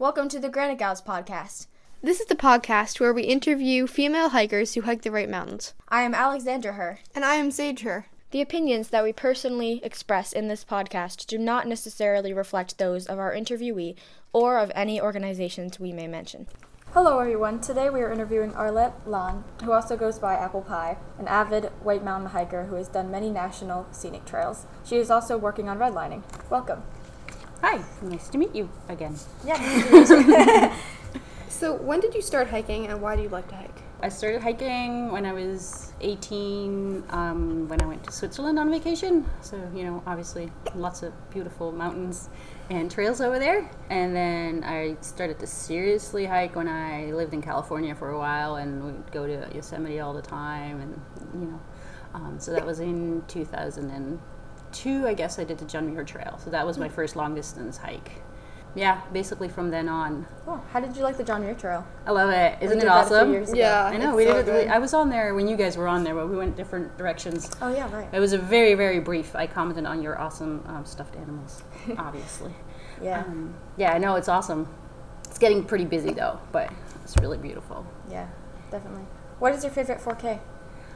Welcome to the Granite Gals podcast. This is the podcast where we interview female hikers who hike the White Mountains. I am Alexandra Her. And I am Sage Her. The opinions that we personally express in this podcast do not necessarily reflect those of our interviewee or of any organizations we may mention. Hello, everyone. Today we are interviewing Arlette Lan, who also goes by Apple Pie, an avid White Mountain hiker who has done many national scenic trails. She is also working on redlining. Welcome. Hi, nice to meet you again. Yeah. So, when did you start hiking and why do you like to hike? I started hiking when I was 18, um, when I went to Switzerland on vacation. So, you know, obviously lots of beautiful mountains and trails over there. And then I started to seriously hike when I lived in California for a while and we'd go to Yosemite all the time. And, you know, um, so that was in 2002, I guess I did the John Muir Trail. So that was my first long distance hike. Yeah, basically from then on. oh, how did you like the John Muir Trail? I love it. Isn't it did that a few awesome? Yeah. I know we so did. it- good. I was on there when you guys were on there, but we went different directions. Oh, yeah, right. It was a very, very brief. I commented on your awesome um, stuffed animals, obviously. Yeah. Um, yeah, I know it's awesome. It's getting pretty busy though, but it's really beautiful. Yeah, definitely. What is your favorite 4K?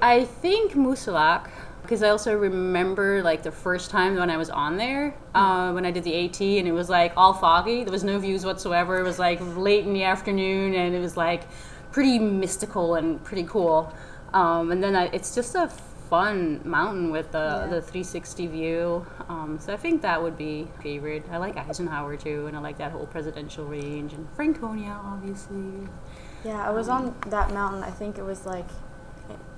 I think Moosilauke because I also remember like the first time when I was on there uh, when I did the AT and it was like all foggy. There was no views whatsoever. It was like late in the afternoon and it was like pretty mystical and pretty cool. Um, and then I, it's just a fun mountain with the, Yeah. the 360 view. Um, so I think that would be favorite. I like Eisenhower too, and I like that whole presidential range and Franconia, obviously. Yeah, I was on that mountain. I think it was like,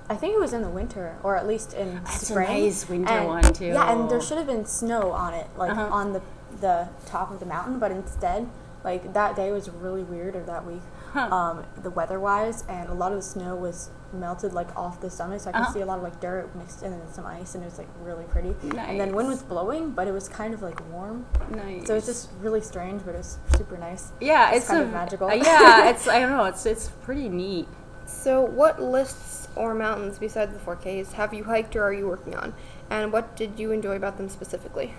I think it was in the winter, or at least in That's a spring. nice winter And- one, too. Yeah, and there should have been snow on it, like Uh-huh. on the the top of the mountain, but instead, like that day was really weird, or that week, Huh. um, the weather wise, and a lot of the snow was melted like off the summit, so I could Uh-huh. see a lot of like dirt mixed in and some ice, and it was like really pretty. Nice. And then wind was blowing, but it was kind of like warm, Nice. so it's just really strange, but it was super nice. Yeah, It's it's, kind a, of magical. uh, yeah, it's I don't know, it's it's pretty neat. So, what lists or mountains besides the 4Ks have you hiked or are you working on? And what did you enjoy about them specifically?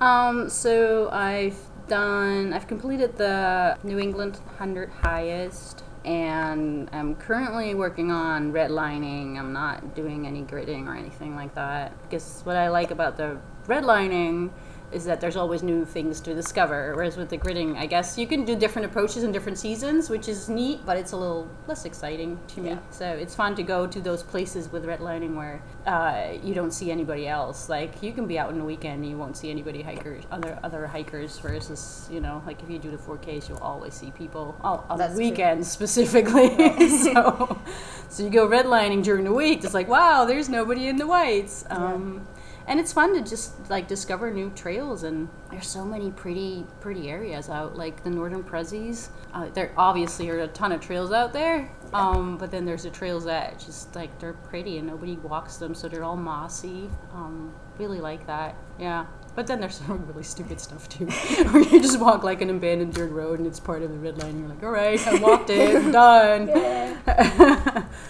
Um, so I've done, I've completed the New England 100 highest, and I'm currently working on redlining. I'm not doing any gridding or anything like that. Because what I like about the redlining is that there's always new things to discover. Whereas with the gridding, I guess you can do different approaches in different seasons, which is neat, but it's a little less exciting to me. Yeah. So it's fun to go to those places with redlining where uh, you don't see anybody else. Like you can be out on the weekend, and you won't see anybody hikers, other other hikers. Versus you know, like if you do the 4Ks, you'll always see people. Oh, on That's the true. weekends specifically. so, so you go redlining during the week. It's like wow, there's nobody in the whites. Um, and it's fun to just like discover new trails and there's so many pretty pretty areas out like the northern prezzies uh, there obviously are a ton of trails out there um, but then there's the trails that just like they're pretty and nobody walks them so they're all mossy. Um, really like that yeah but then there's some really stupid stuff too where you just walk like an abandoned dirt road and it's part of the red line and you're like all right i walked it I'm done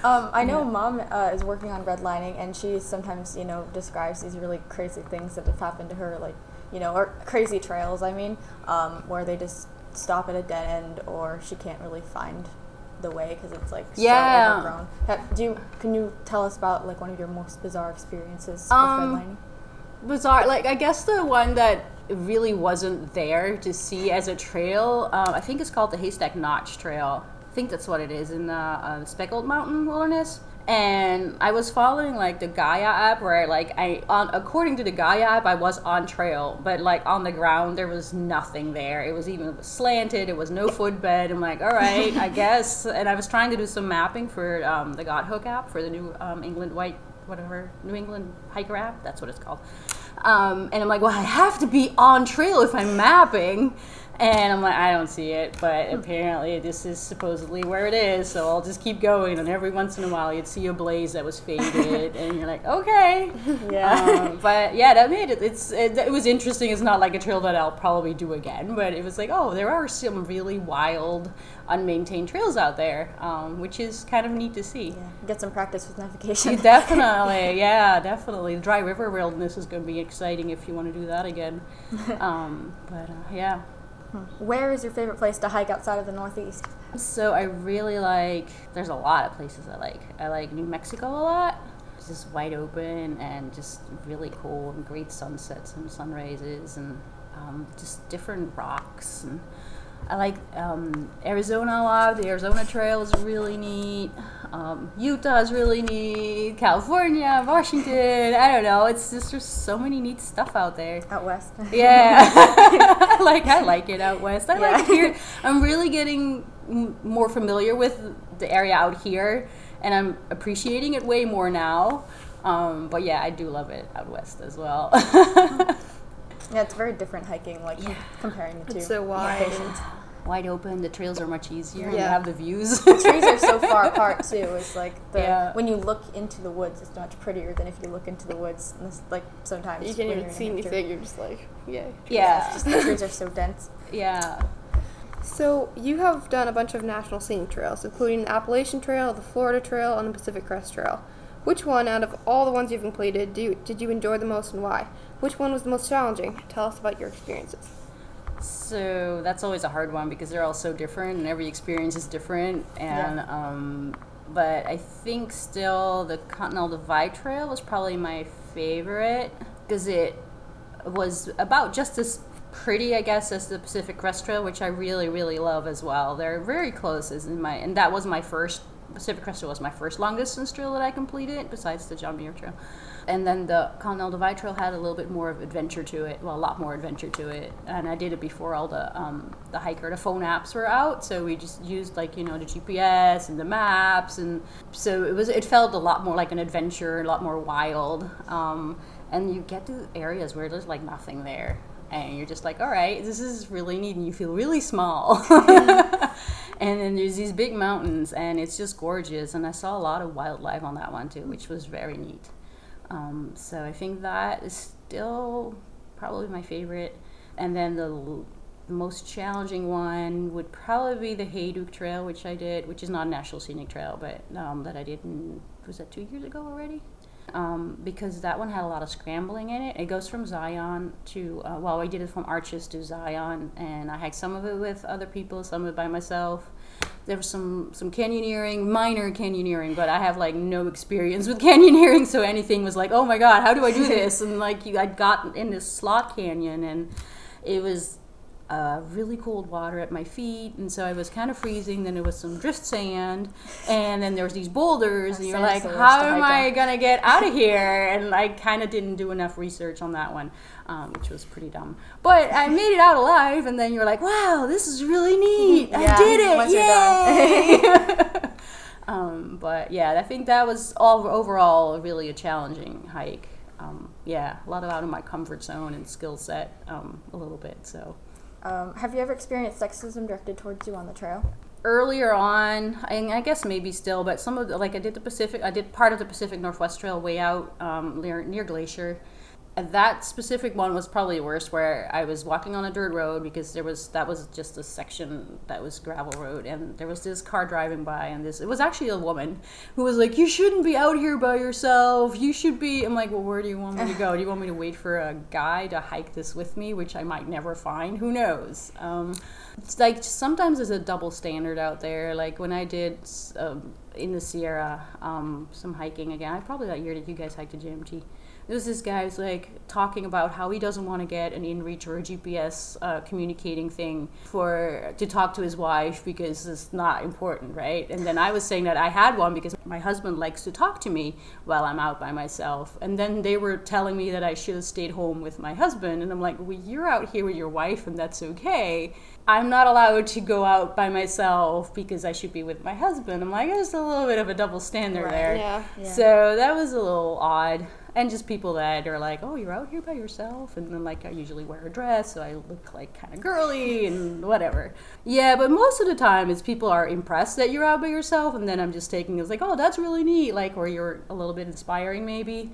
Um, I know mom uh, is working on redlining, and she sometimes, you know, describes these really crazy things that have happened to her, like, you know, or crazy trails. I mean, um, where they just stop at a dead end, or she can't really find the way because it's like Yeah. so overgrown. Do you, can you tell us about like one of your most bizarre experiences Um, with redlining? Bizarre like i guess the one that really wasn't there to see as a trail uh, i think it's called the haystack notch trail i think that's what it is in the uh, speckled mountain wilderness and i was following like the gaia app where like i on according to the gaia app i was on trail but like on the ground there was nothing there it was even it was slanted it was no footbed i'm like all right i guess and i was trying to do some mapping for um, the Guthook app for the new um, england white whatever New England hiker app. That's what it's called. Um, and I'm like, well, I have to be on trail if I'm mapping. And I'm like, I don't see it, but apparently this is supposedly where it is, so I'll just keep going. And every once in a while, you'd see a blaze that was faded, and you're like, okay. Yeah. Um, but yeah, that made it. It's it, it was interesting. It's not like a trail that I'll probably do again, but it was like, oh, there are some really wild, unmaintained trails out there, um, which is kind of neat to see. yeah, get some practice with You navigation. definitely, yeah, definitely. The Dry River Wilderness is going to be exciting if you want to do that again. Um, but uh, yeah, Where is your favorite place to hike outside of the Northeast? So I really like. There's a lot of places I like. I like New Mexico a lot. It's just wide open and just really cool and great sunsets and sunrises and um, just different rocks. And I like um, Arizona a lot. The Arizona Trail is really neat. Um, Utah is really neat. California, Washington. I don't know. It's just there's so many neat stuff out there. Out west. Yeah, like I like it out west. I like it here. I'm really getting m- more familiar with the area out here, and I'm appreciating it way more now. Um, but yeah, I do love it out west as well. Yeah, it's very different hiking, like Yeah. comparing the two. It's so wide. locations. Wide open, the trails are much easier. You Yeah. have the views. The trees are so far apart too. It's like the Yeah. when you look into the woods, it's much prettier than if you look into the woods. And it's like sometimes You can't even see New Hampshire. anything. You're just like, yeah. yeah, just the trees are so dense. yeah. So you have done a bunch of national scenic trails, including the Appalachian Trail, the Florida Trail, and the Pacific Crest Trail. Which one out of all the ones you've completed do you, did you enjoy the most and why? Which one was the most challenging? Tell us about your experiences. So that's always a hard one because they're all so different and every experience is different. And um, but I think still the Continental Divide Trail was probably my favorite because it was about just as pretty, I guess, as the Pacific Crest Trail, which I really really love as well. They're very close, as in my and that was my first Pacific Crest was my first long distance trail that I completed besides the John Muir Trail. And then the Continental Divide Trail had a little bit more of adventure to it. Well, a lot more adventure to it. And I did it before all the um, the hiker the phone apps were out. So we just used like you know the GPS and the maps, and so it was it felt a lot more like an adventure, a lot more wild. Um, and you get to areas where there's like nothing there, and you're just like, all right, this is really neat, and you feel really small. and then there's these big mountains, and it's just gorgeous. And I saw a lot of wildlife on that one too, which was very neat. Um, so I think that is still probably my favorite. And then the, l- most challenging one would probably be the Hayduke Trail, which I did, which is not a national scenic trail, but um, that I did in, was that two years ago already? Um, because that one had a lot of scrambling in it. It goes from Zion to, uh, well, I did it from Arches to Zion, and I had some of it with other people, some of it by myself there was some some canyoneering, minor canyoneering, but I have like no experience with canyoneering, so anything was like, oh my god, how do I do this? And like you, I'd got in this slot canyon, and it was uh, really cold water at my feet, and so I was kind of freezing. Then there was some drift sand, and then there was these boulders, and you're like, how am I on." gonna get out of here? And I kind of didn't do enough research on that one, um, which was pretty dumb. But I made it out alive, and then you're like, wow, this is really neat. Yeah, I did it! Yay! um, but yeah, I think that was all overall really a challenging hike. Um, yeah, a lot of out of my comfort zone and skill set um, a little bit. So Um, have you ever experienced sexism directed towards you on the trail? earlier on, and I guess maybe still, but some of the, like I did the Pacific, I did part of the Pacific Northwest Trail way out um, near, near Glacier. That specific one was probably worse, where I was walking on a dirt road because there was that was just a section that was gravel road, and there was this car driving by, and this it was actually a woman who was like, "You shouldn't be out here by yourself. You should be." I'm like, "Well, where do you want me to go? Do you want me to wait for a guy to hike this with me, which I might never find? Who knows?" Um, it's like sometimes there's a double standard out there. Like when I did um, in the Sierra um, some hiking again, I probably that year that you guys hiked to JMT. There was this guy who's like talking about how he doesn't want to get an InReach or a GPS uh, communicating thing for to talk to his wife because it's not important, right? And then I was saying that I had one because my husband likes to talk to me while I'm out by myself. And then they were telling me that I should have stayed home with my husband, and I'm like, well, you're out here with your wife, and that's okay. I'm not allowed to go out by myself because I should be with my husband. I'm like, there's a little bit of a double standard Right. there. Yeah. Yeah. So that was a little odd. And just people that are like, oh, you're out here by yourself. And then, like, I usually wear a dress, so I look like kind of girly and whatever. Yeah, but most of the time, it's people are impressed that you're out by yourself. And then I'm just taking it as like, oh, that's really neat. Like, or you're a little bit inspiring, maybe.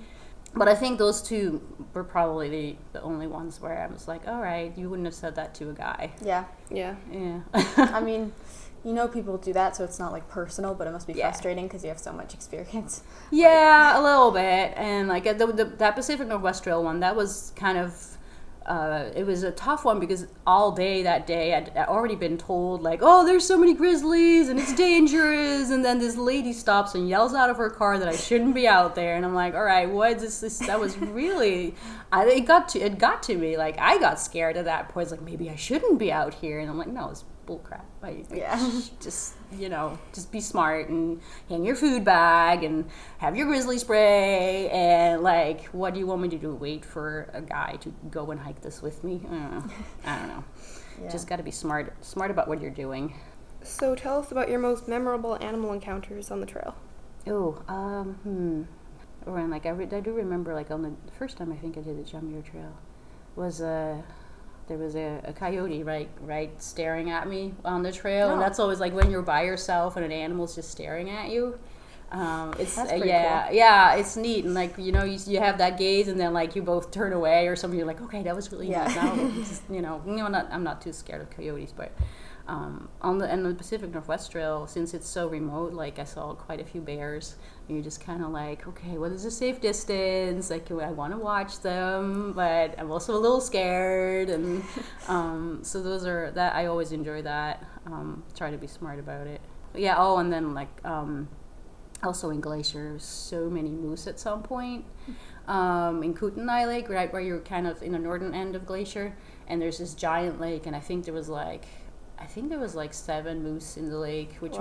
But I think those two were probably the, the only ones where I was like, all right, you wouldn't have said that to a guy. Yeah. Yeah. Yeah. I mean, you know people do that, so it's not like personal, but it must be Yeah. frustrating because you have so much experience. Yeah, a little bit. And like the, the, that Pacific Northwest Trail one, that was kind of uh, it was a tough one because all day that day I'd, I'd already been told like oh there's so many grizzlies and it's dangerous and then this lady stops and yells out of her car that I shouldn't be out there and I'm like all right what is this, this that was really I, it got to it got to me like I got scared at that point it's like maybe I shouldn't be out here and I'm like no it's bullcrap. Yeah. just you know just be smart and hang your food bag and have your grizzly spray. And like what do you want me to do? Wait for a guy to go and hike this with me? I don't know i don't know. Yeah. just got to be smart smart about what you're doing. So tell us about your most memorable animal encounters on the trail. oh um hmm. Or like I, re- I do remember like on the first time i think i did the John Muir trail was uh there was a, a coyote right right staring at me on the trail and Oh. that's always like when you're by yourself and an animal's just staring at you um, it's uh, pretty yeah yeah it's neat and like you know you, you have that gaze and then like you both turn away or something you're like okay that was really Yeah. neat now just, you know you know I'm not, I'm not too scared of coyotes but um, on the and the Pacific Northwest Trail, since it's so remote, like I saw quite a few bears. And you're just kind of like, okay, what is a safe distance? Like, I want to watch them, but I'm also a little scared. And um, so those are that I always enjoy that. Um, try to be smart about it. Yeah. Oh, and then like um, also in Glacier, so many moose at some point. Um, in Kootenai Lake, right where you're kind of in the northern end of Glacier, and there's this giant lake, and I think there was like, I think there was like seven moose in the lake, which Wow.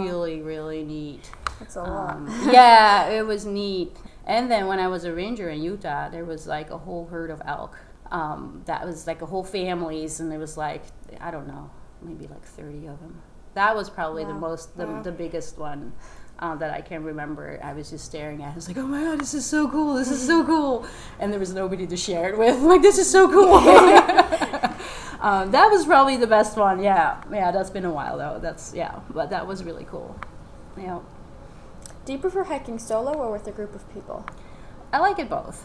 was really really neat. That's a lot. Um, yeah, it was neat. And then when I was a ranger in Utah, there was like a whole herd of elk. Um, that was like a whole families, and there was like I don't know, maybe like thirty of them. That was probably the most, the, Wow. the biggest one uh, that I can remember. I was just staring at. it. I was like, oh my god, this is so cool! This is so cool! And there was nobody to share it with. I'm like, this is so cool. um, that was probably the best one. Yeah, yeah. That's been a while though. That's yeah, but that was really cool. Yeah. Do you prefer hiking solo or with a group of people? I like it both.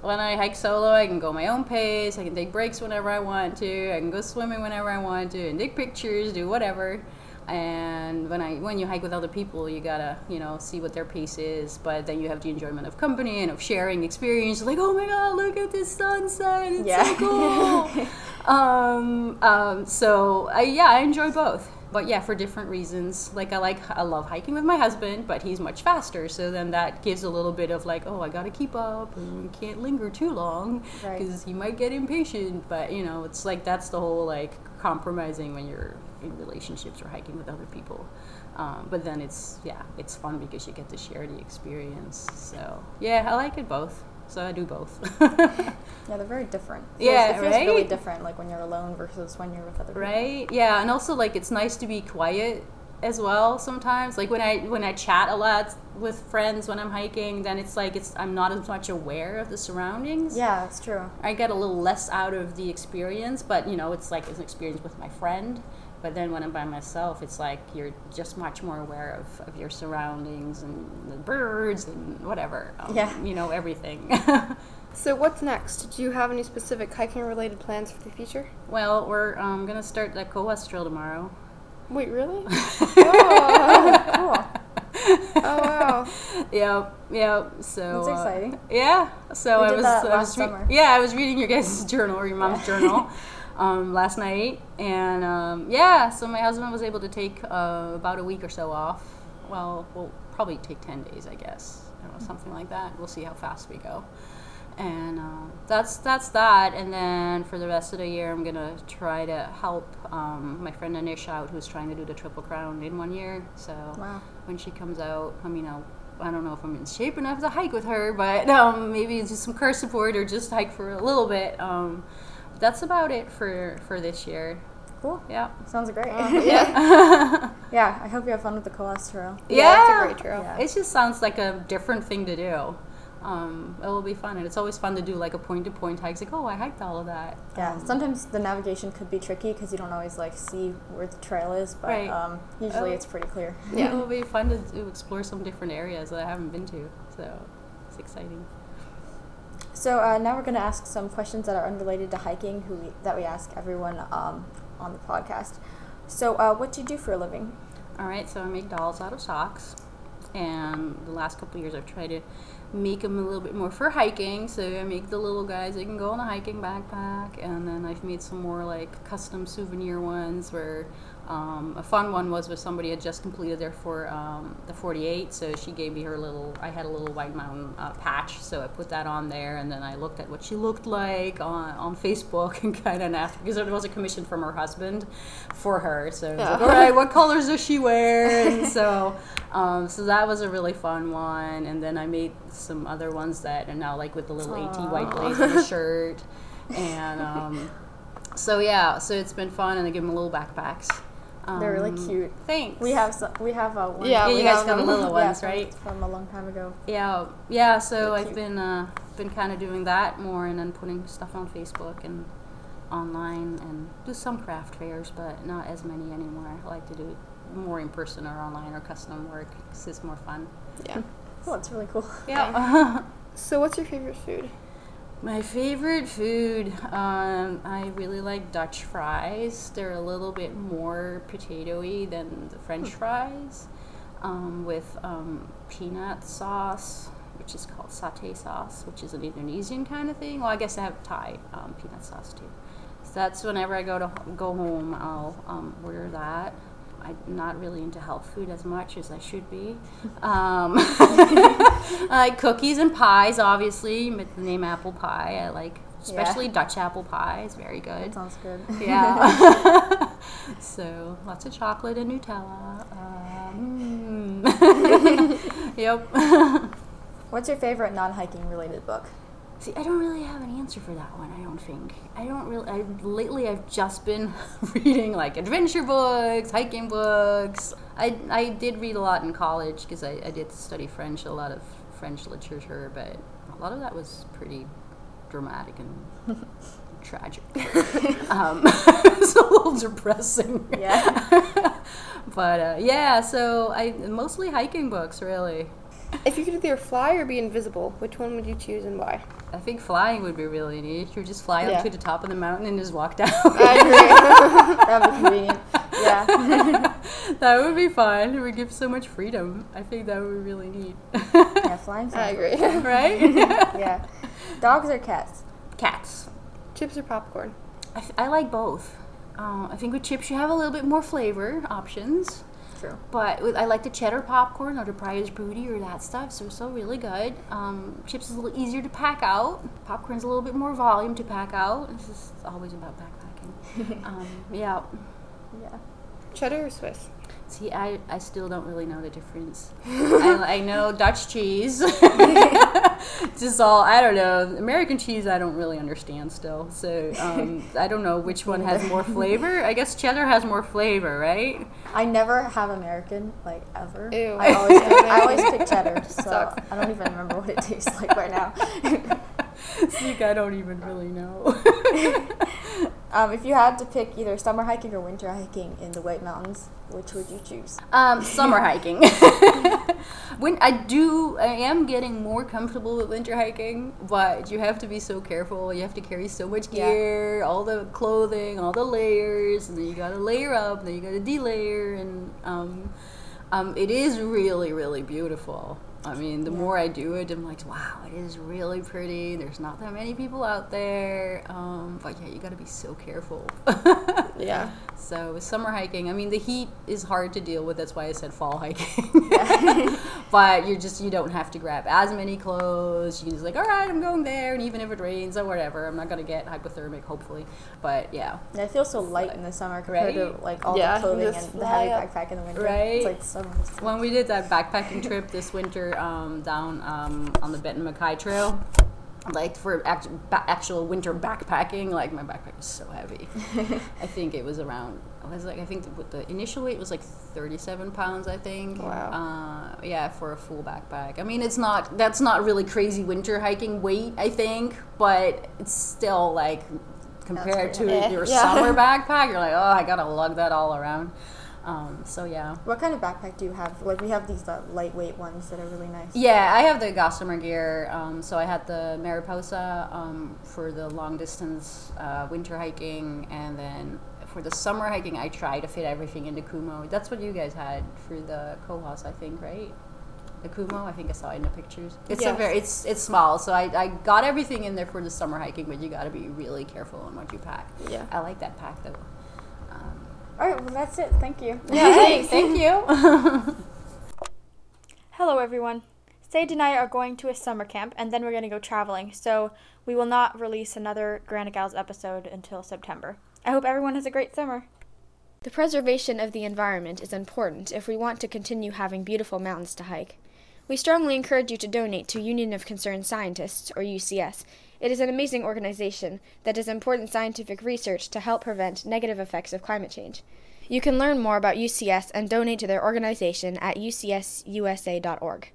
When I hike solo, I can go my own pace. I can take breaks whenever I want to. I can go swimming whenever I want to, and take pictures, do whatever. And when I when you hike with other people, you gotta you know see what their pace is. But then you have the enjoyment of company and of sharing experience. Like oh my god, look at this sunset! It's Yeah. so cool. um, um, so I, yeah, I enjoy both. But yeah, for different reasons. Like I like I love hiking with my husband, but he's much faster. So then that gives a little bit of like, oh, I gotta keep up and can't linger too long Right. because he might get impatient. But you know, it's like that's the whole like compromising when you're in relationships or hiking with other people. Um, but then it's yeah, it's fun because you get to share the experience. So yeah, I like it both. So I do both. Yeah, they're very different. Yeah, it feels really right? different, like when you're alone versus when you're with other people. right yeah and also like it's nice to be quiet as well sometimes like when i when i chat a lot with friends when i'm hiking then it's like it's i'm not as much aware of the surroundings Yeah, it's true. i get a little less out of the experience but you know it's like it's an experience with my friend but then when i'm by myself it's like you're just much more aware of, of your surroundings and the birds and whatever um, Yeah. you know everything So what's next? Do you have any specific hiking related plans for the future? well we're um, gonna start the Cohos trail tomorrow Wait, really? oh, Cool. Oh wow. Yep, yep. So That's uh, exciting. yeah. So We I was, that I was re- yeah, I was reading your guys' journal or your mom's journal um, last night, and um, yeah. So my husband was able to take uh, about a week or so off. Well, we'll probably take ten days, I guess. I know, something like that. We'll see how fast we go. And uh, that's that's that. And then for the rest of the year, I'm gonna try to help um, my friend Anish out, who's trying to do the Triple Crown in one year. So Wow. when she comes out. I mean, I'll, I don't know if I'm in shape enough to hike with her, but um, maybe just some car support or just hike for a little bit. Um, that's about it for for this year. Cool. Yeah. Sounds great. yeah. yeah, I hope you have fun with the Cohos Trail. Yeah, it's a great trail. Yeah. It just sounds like a different thing to do. Um, it will be fun, and it's always fun to do like a point-to-point hike. It's like, oh, I hiked all of that. Yeah, Um, sometimes the navigation could be tricky because you don't always like see where the trail is, but Right. um, usually Oh. it's pretty clear. Yeah. It will be fun to, to explore some different areas that I haven't been to. So it's exciting. So uh, now we're going to ask some questions that are unrelated to hiking, who we, that we ask everyone um, on the podcast. So, uh, what do you do for a living? All right, so I make dolls out of socks. and the last couple years I've tried to make them a little bit more for hiking. So I make the little guys they can go on a hiking backpack, and then I've made some more like custom souvenir ones where um, a fun one was with somebody had just completed their for um, the 48, so she gave me her little. I had a little White Mountain uh, patch, so I put that on there, and then I looked at what she looked like on, on Facebook and kind of asked because there was a commission from her husband for her. So I was like, all right, what colors does she wear? And so, um, so that was a really fun one, and then I made some other ones that are now like with the little AT white blaze shirt, and. Um, so yeah, so it's been fun, and I give them little backpacks. They're really Um, cute. Thanks. We have some, we have a one. Yeah, Yeah, you guys have got the little ones, from, right? From a long time ago. Yeah, yeah. So They're I've cute. been uh, been kind of doing that more, and then putting stuff on Facebook and online, and do some craft fairs, but not as many anymore. I like to do it more in person or online or custom work because it's more fun. Yeah. Oh, it's really cool. Yeah. So, what's your favorite food? My favorite food, um, I really like Dutch fries. They're a little bit more potatoey than the French fries, um, with um, peanut sauce, which is called satay sauce, which is an Indonesian kind of thing. Well, I guess I have Thai um, peanut sauce too. So that's whenever I go to go home, I'll um, order that. I'm not really into health food as much as I should be. Um, I like cookies and pies, obviously. with The name apple pie. I like, especially Dutch apple pie is very good. That sounds good. Yeah. so lots of chocolate and Nutella. Um, yep. What's your favorite non-hiking related book? See, I don't really have an answer for that one. I don't think. I don't really. I, lately, I've just been reading like adventure books, hiking books. I I did read a lot in college because I, I did study French, a lot of French literature, but a lot of that was pretty dramatic and tragic. um, it's a little depressing. Yeah. but uh, yeah, so I mostly hiking books, really. If you could either fly or be invisible, which one would you choose and why? I think flying would be really neat. You just fly Yeah. up to the top of the mountain and just walk down. I agree. that would be convenient. Yeah. that would be fun. It would give so much freedom. I think that would be really neat. Yeah, flying. I agree. fun. right? Yeah. Dogs or cats? Cats. Chips or popcorn? I like both. Uh, I think with chips you have a little bit more flavor options. True. But with, I like the cheddar popcorn or the Pirate's Booty or that stuff. So it's so really good. Um, chips is a little easier to pack out. Popcorn's a little bit more volume to pack out. This is always about backpacking. um, yeah. Yeah. Cheddar or Swiss? See, I, I still don't really know the difference. I, I know Dutch cheese. Just all, I don't know. American cheese, I don't really understand still. So um, I don't know which one has more flavor. I guess cheddar has more flavor, right? I never have American like ever. Ew. I always pick, I always pick cheddar, so Sucks. I don't even remember what it tastes like right now. See, I don't even really know. Um, if you had to pick either summer hiking or winter hiking in the White Mountains, which would you choose? Um, summer hiking. when I do, I am getting more comfortable with winter hiking, but you have to be so careful. You have to carry so much Yeah. gear, all the clothing, all the layers, and then you gotta layer up, then you gotta delayer, and um, um, it is really, really beautiful. I mean, the more I do it, I'm like, wow, it is really pretty. There's not that many people out there, um, but yeah, you gotta be so careful. Yeah. So summer hiking, I mean the heat is hard to deal with. That's why I said fall hiking. but you're just you don't have to grab as many clothes. You can just like, all right, I'm going there, and even if it rains or whatever, I'm not gonna get hypothermic, hopefully. But yeah, And I feel so light in the summer compared to Right? like all Yeah, the clothing and the heavy up. backpack in the winter. Right? It's like so nice. when we did that backpacking trip this winter um, down um, on the Benton MacKaye Trail. Like for act- ba- actual winter backpacking, like my backpack was so heavy. I think it was around. It was like I think the, the initial weight was like thirty-seven pounds. I think. Wow. Uh, yeah, for a full backpack. I mean, it's not. That's not really crazy winter hiking weight. I think, but it's still like compared to your Yeah. summer backpack, you're like, oh, I gotta lug that all around. Um, so yeah. What kind of backpack do you have? Like we have these uh, lightweight ones that are really nice. Yeah, I have the Gossamer gear. Um, so I had the Mariposa um, for the long distance uh, winter hiking, and then for the summer hiking, I try to fit everything into Kumo. That's what you guys had for the Cohos, I think, right? the Kumo. I think I saw it in the pictures. It's Yes. a very it's it's small, so I, I got everything in there for the summer hiking, but you got to be really careful on what you pack. Yeah. I like that pack though. Um, All right, well, that's it. Thank you. yeah, hey, thank you. Hello, everyone. Sage and I are going to a summer camp, and then we're going to go traveling, so we will not release another Granite Gals episode until September. I hope everyone has a great summer. The preservation of the environment is important if we want to continue having beautiful mountains to hike. We strongly encourage you to donate to Union of Concerned Scientists, or UCS. It is an amazing organization that does important scientific research to help prevent negative effects of climate change. You can learn more about UCS and donate to their organization at ucsusa.org.